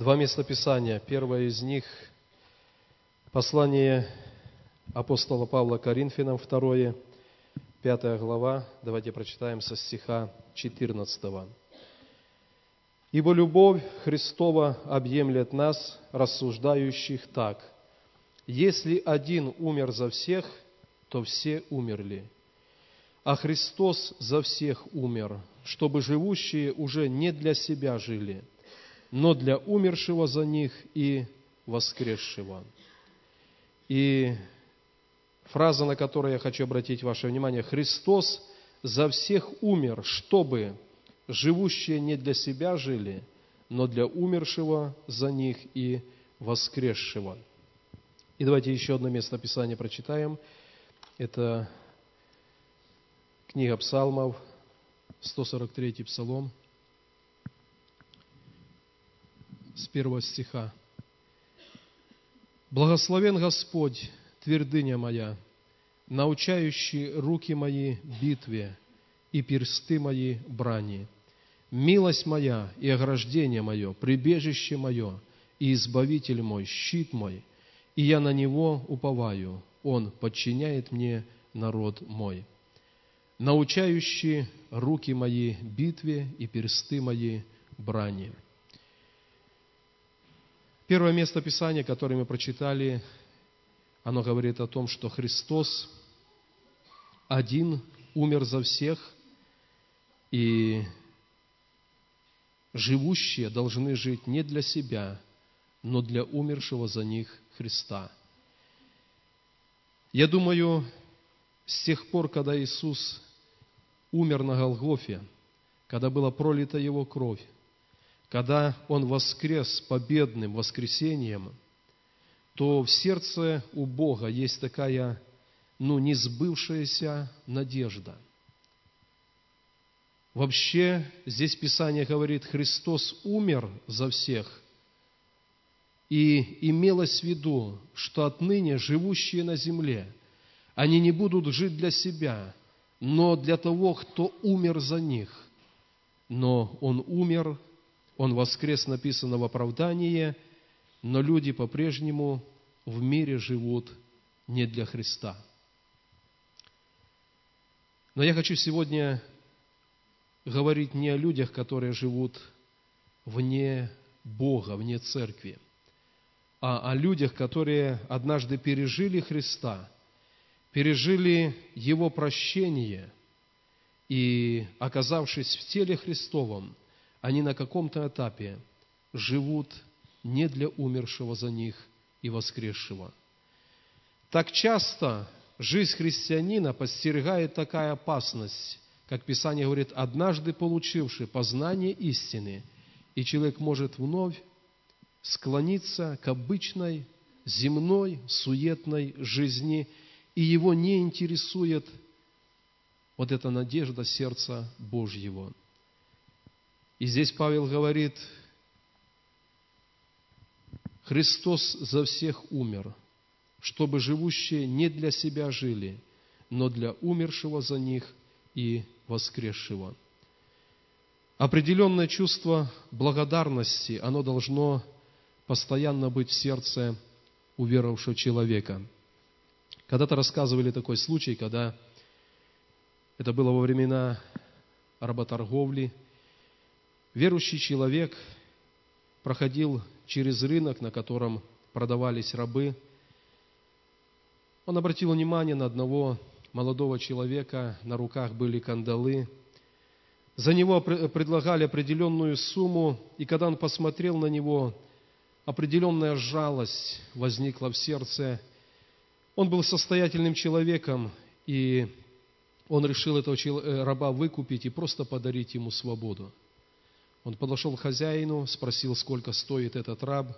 два местописания. Первое из них – послание апостола Павла Коринфянам, второе, пятая глава. Давайте прочитаем со стиха 14. «Ибо любовь Христова объемлет нас, рассуждающих так. Если один умер за всех, то все умерли. А Христос за всех умер, чтобы живущие уже не для себя жили – но для умершего за них и воскресшего. И фраза, на которую я хочу обратить ваше внимание, Христос за всех умер, чтобы живущие не для себя жили, но для умершего за них и воскресшего. И давайте еще одно место Писания прочитаем. Это книга Псалмов, 143 Псалом, с первого стиха. «Благословен Господь, твердыня моя, научающий руки мои битве и персты мои брани. Милость моя и ограждение мое, прибежище мое и избавитель мой, щит мой, и я на него уповаю, он подчиняет мне народ мой. Научающий руки мои битве и персты мои брани». Первое место Писания, которое мы прочитали, оно говорит о том, что Христос один умер за всех, и живущие должны жить не для себя, но для умершего за них Христа. Я думаю, с тех пор, когда Иисус умер на Голгофе, когда была пролита Его кровь, когда Он воскрес победным воскресением, то в сердце у Бога есть такая, ну, несбывшаяся надежда. Вообще, здесь Писание говорит, Христос умер за всех, и имелось в виду, что отныне живущие на земле, они не будут жить для себя, но для того, кто умер за них. Но Он умер он воскрес, написано в оправдании, но люди по-прежнему в мире живут не для Христа. Но я хочу сегодня говорить не о людях, которые живут вне Бога, вне церкви, а о людях, которые однажды пережили Христа, пережили Его прощение и, оказавшись в теле Христовом, они на каком-то этапе живут не для умершего за них и воскресшего. Так часто жизнь христианина подстерегает такая опасность, как Писание говорит, однажды получивший познание истины, и человек может вновь склониться к обычной земной суетной жизни, и его не интересует вот эта надежда сердца Божьего – и здесь Павел говорит, Христос за всех умер, чтобы живущие не для себя жили, но для умершего за них и воскресшего. Определенное чувство благодарности, оно должно постоянно быть в сердце уверовавшего человека. Когда-то рассказывали такой случай, когда это было во времена работорговли – Верующий человек проходил через рынок, на котором продавались рабы. Он обратил внимание на одного молодого человека, на руках были кандалы. За него предлагали определенную сумму, и когда он посмотрел на него, определенная жалость возникла в сердце. Он был состоятельным человеком, и он решил этого э, раба выкупить и просто подарить ему свободу. Он подошел к хозяину, спросил, сколько стоит этот раб.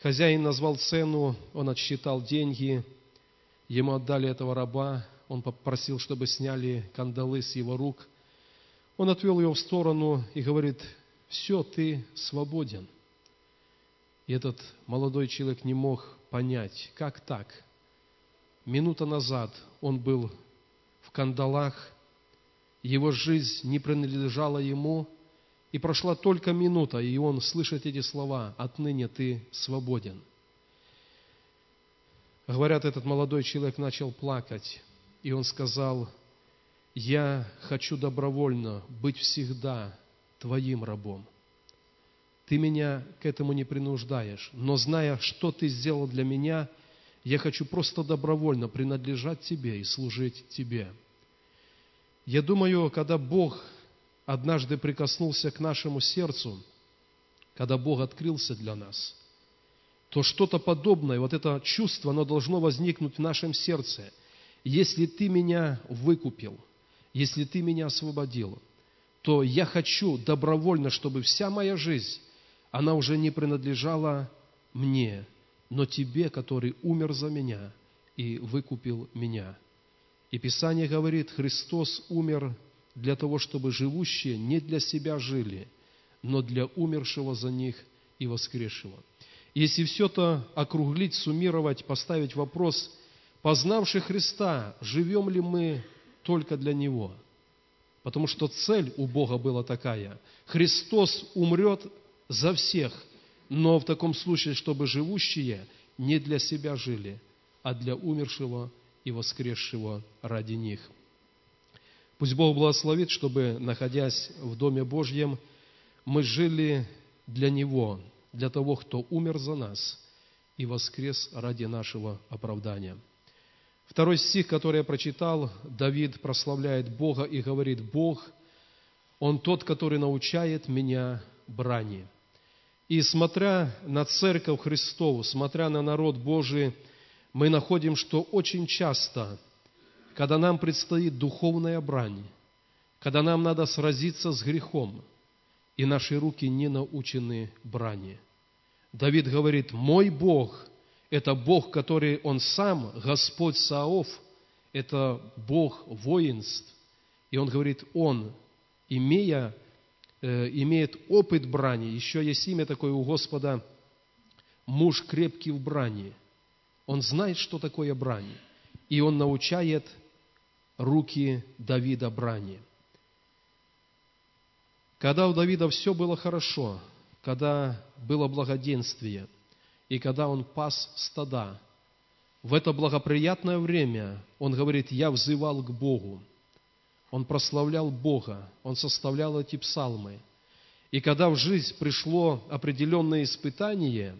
Хозяин назвал цену, он отсчитал деньги, ему отдали этого раба, он попросил, чтобы сняли кандалы с его рук. Он отвел его в сторону и говорит, все, ты свободен. И этот молодой человек не мог понять, как так. Минута назад он был в кандалах, его жизнь не принадлежала ему – И прошла только минута, и он слышит эти слова «Отныне ты свободен». Говорят, этот молодой человек начал плакать, и он сказал, «Я хочу добровольно быть всегда Твоим рабом. Ты меня к этому не принуждаешь, но зная, что Ты сделал для меня, я хочу просто добровольно принадлежать Тебе и служить Тебе». Я думаю, когда Бог однажды прикоснулся к нашему сердцу, когда Бог открылся для нас – то что-то подобное, вот это чувство, оно должно возникнуть в нашем сердце. Если ты меня выкупил, если ты меня освободил, то я хочу добровольно, чтобы вся моя жизнь, она уже не принадлежала мне, но тебе, который умер за меня и выкупил меня. И Писание говорит, Христос умер для того, чтобы живущие не для себя жили, но для умершего за них и воскресшего. Если все это округлить, суммировать, поставить вопрос, познавший Христа, живем ли мы только для Него? Потому что цель у Бога была такая. Христос умрет за всех, но в таком случае, чтобы живущие не для себя жили, а для умершего и воскресшего ради них. Пусть Бог благословит, чтобы, находясь в Доме Божьем, мы жили для Него, для того, кто умер за нас и воскрес ради нашего оправдания. Второй стих, который я прочитал, Давид прославляет Бога и говорит, Бог, Он тот, который научает меня брани. И смотря на Церковь Христову, смотря на народ Божий, мы находим, что очень часто, когда нам предстоит духовная брань, когда нам надо сразиться с грехом, и наши руки не научены брани – Давид говорит, мой Бог – это Бог, который Он сам, Господь Саов, это Бог воинств. И Он говорит, Он, имея, э, имеет опыт брани, еще есть имя такое у Господа, муж крепкий в брани. Он знает, что такое брань, и Он научает руки Давида брани. Когда у Давида все было хорошо – когда было благоденствие и когда он пас стада. В это благоприятное время он говорит, я взывал к Богу. Он прославлял Бога, он составлял эти псалмы. И когда в жизнь пришло определенное испытание,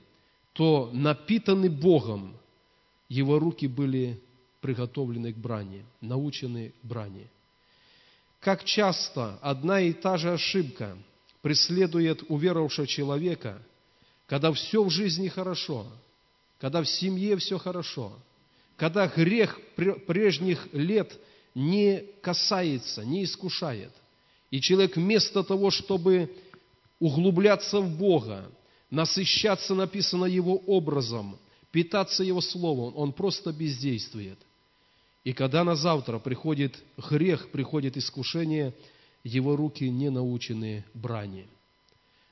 то напитанный Богом, его руки были приготовлены к брани, научены брани. Как часто одна и та же ошибка – преследует уверовавшего человека, когда все в жизни хорошо, когда в семье все хорошо, когда грех прежних лет не касается, не искушает. И человек вместо того, чтобы углубляться в Бога, насыщаться, написано Его образом, питаться Его Словом, он просто бездействует. И когда на завтра приходит грех, приходит искушение – его руки не научены брани.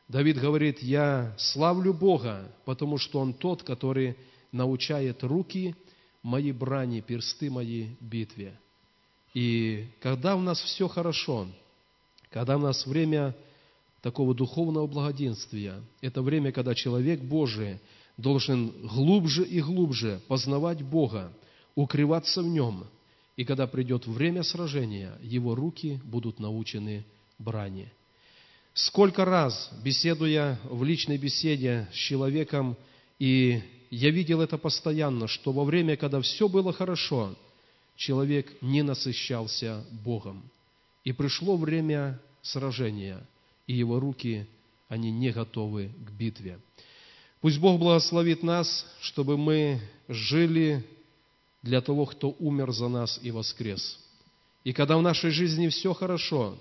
Давид говорит, я славлю Бога, потому что Он тот, который научает руки мои брани, персты мои битве. И когда у нас все хорошо, когда у нас время такого духовного благоденствия, это время, когда человек Божий должен глубже и глубже познавать Бога, укрываться в Нем – и когда придет время сражения, его руки будут научены брани. Сколько раз, беседуя в личной беседе с человеком, и я видел это постоянно, что во время, когда все было хорошо, человек не насыщался Богом. И пришло время сражения, и его руки, они не готовы к битве. Пусть Бог благословит нас, чтобы мы жили для того, кто умер за нас и воскрес. И когда в нашей жизни все хорошо,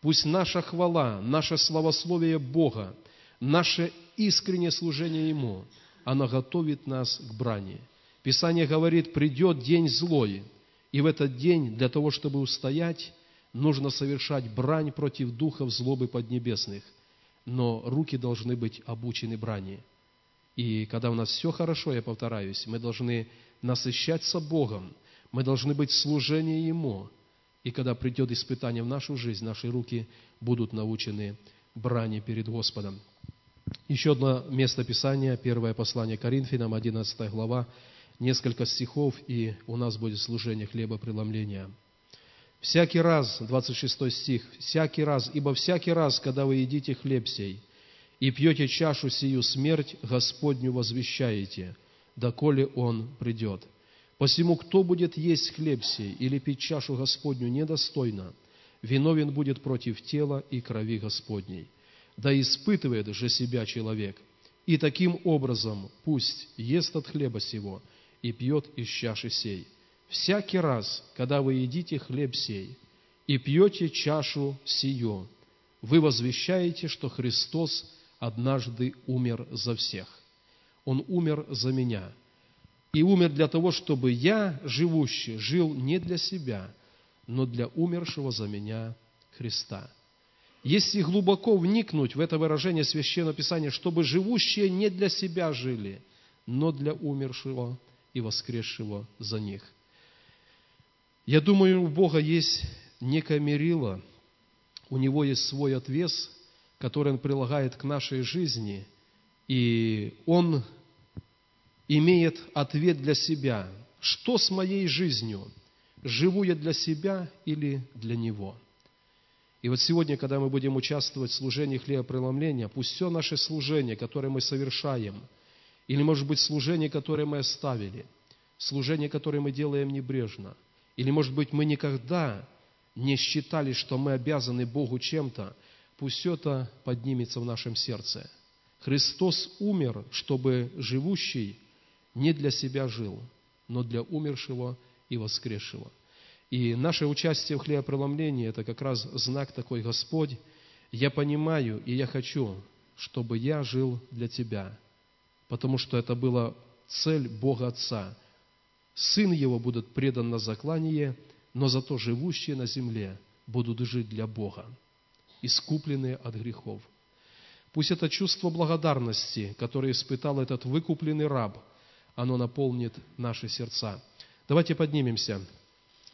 пусть наша хвала, наше славословие Бога, наше искреннее служение Ему, оно готовит нас к брани. Писание говорит, придет день злой, и в этот день для того, чтобы устоять, нужно совершать брань против духов злобы поднебесных, но руки должны быть обучены брани. И когда у нас все хорошо, я повторяюсь, мы должны насыщаться Богом, мы должны быть в служении Ему. И когда придет испытание в нашу жизнь, наши руки будут научены брани перед Господом. Еще одно место Писания, первое послание Коринфянам, 11 глава, несколько стихов, и у нас будет служение хлебопреломления. Всякий раз, 26 стих, всякий раз, ибо всякий раз, когда вы едите хлеб сей и пьете чашу сию смерть, Господню возвещаете, доколе Он придет. Посему, кто будет есть хлеб сей или пить чашу Господню недостойно, виновен будет против тела и крови Господней. Да испытывает же себя человек, и таким образом пусть ест от хлеба сего и пьет из чаши сей. Всякий раз, когда вы едите хлеб сей и пьете чашу сию, вы возвещаете, что Христос однажды умер за всех. Он умер за меня. И умер для того, чтобы я, живущий, жил не для себя, но для умершего за меня Христа. Если глубоко вникнуть в это выражение Священного Писания, чтобы живущие не для себя жили, но для умершего и воскресшего за них. Я думаю, у Бога есть некое мерило, у Него есть свой отвес, который Он прилагает к нашей жизни, и Он имеет ответ для себя. Что с моей жизнью? Живу я для себя или для Него? И вот сегодня, когда мы будем участвовать в служении хлебопреломления, пусть все наше служение, которое мы совершаем, или, может быть, служение, которое мы оставили, служение, которое мы делаем небрежно, или, может быть, мы никогда не считали, что мы обязаны Богу чем-то, пусть это поднимется в нашем сердце. Христос умер, чтобы живущий не для себя жил, но для умершего и воскресшего. И наше участие в хлебопреломлении – это как раз знак такой, Господь, я понимаю и я хочу, чтобы я жил для Тебя, потому что это была цель Бога Отца. Сын Его будет предан на заклание, но зато живущие на земле будут жить для Бога, искупленные от грехов. Пусть это чувство благодарности, которое испытал этот выкупленный раб, оно наполнит наши сердца. Давайте поднимемся.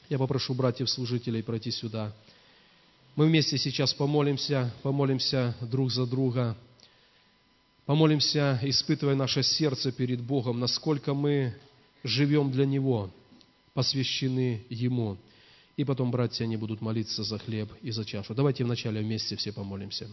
Я попрошу братьев-служителей пройти сюда. Мы вместе сейчас помолимся, помолимся друг за друга, помолимся, испытывая наше сердце перед Богом, насколько мы живем для Него, посвящены Ему. И потом братья, они будут молиться за хлеб и за чашу. Давайте вначале вместе все помолимся.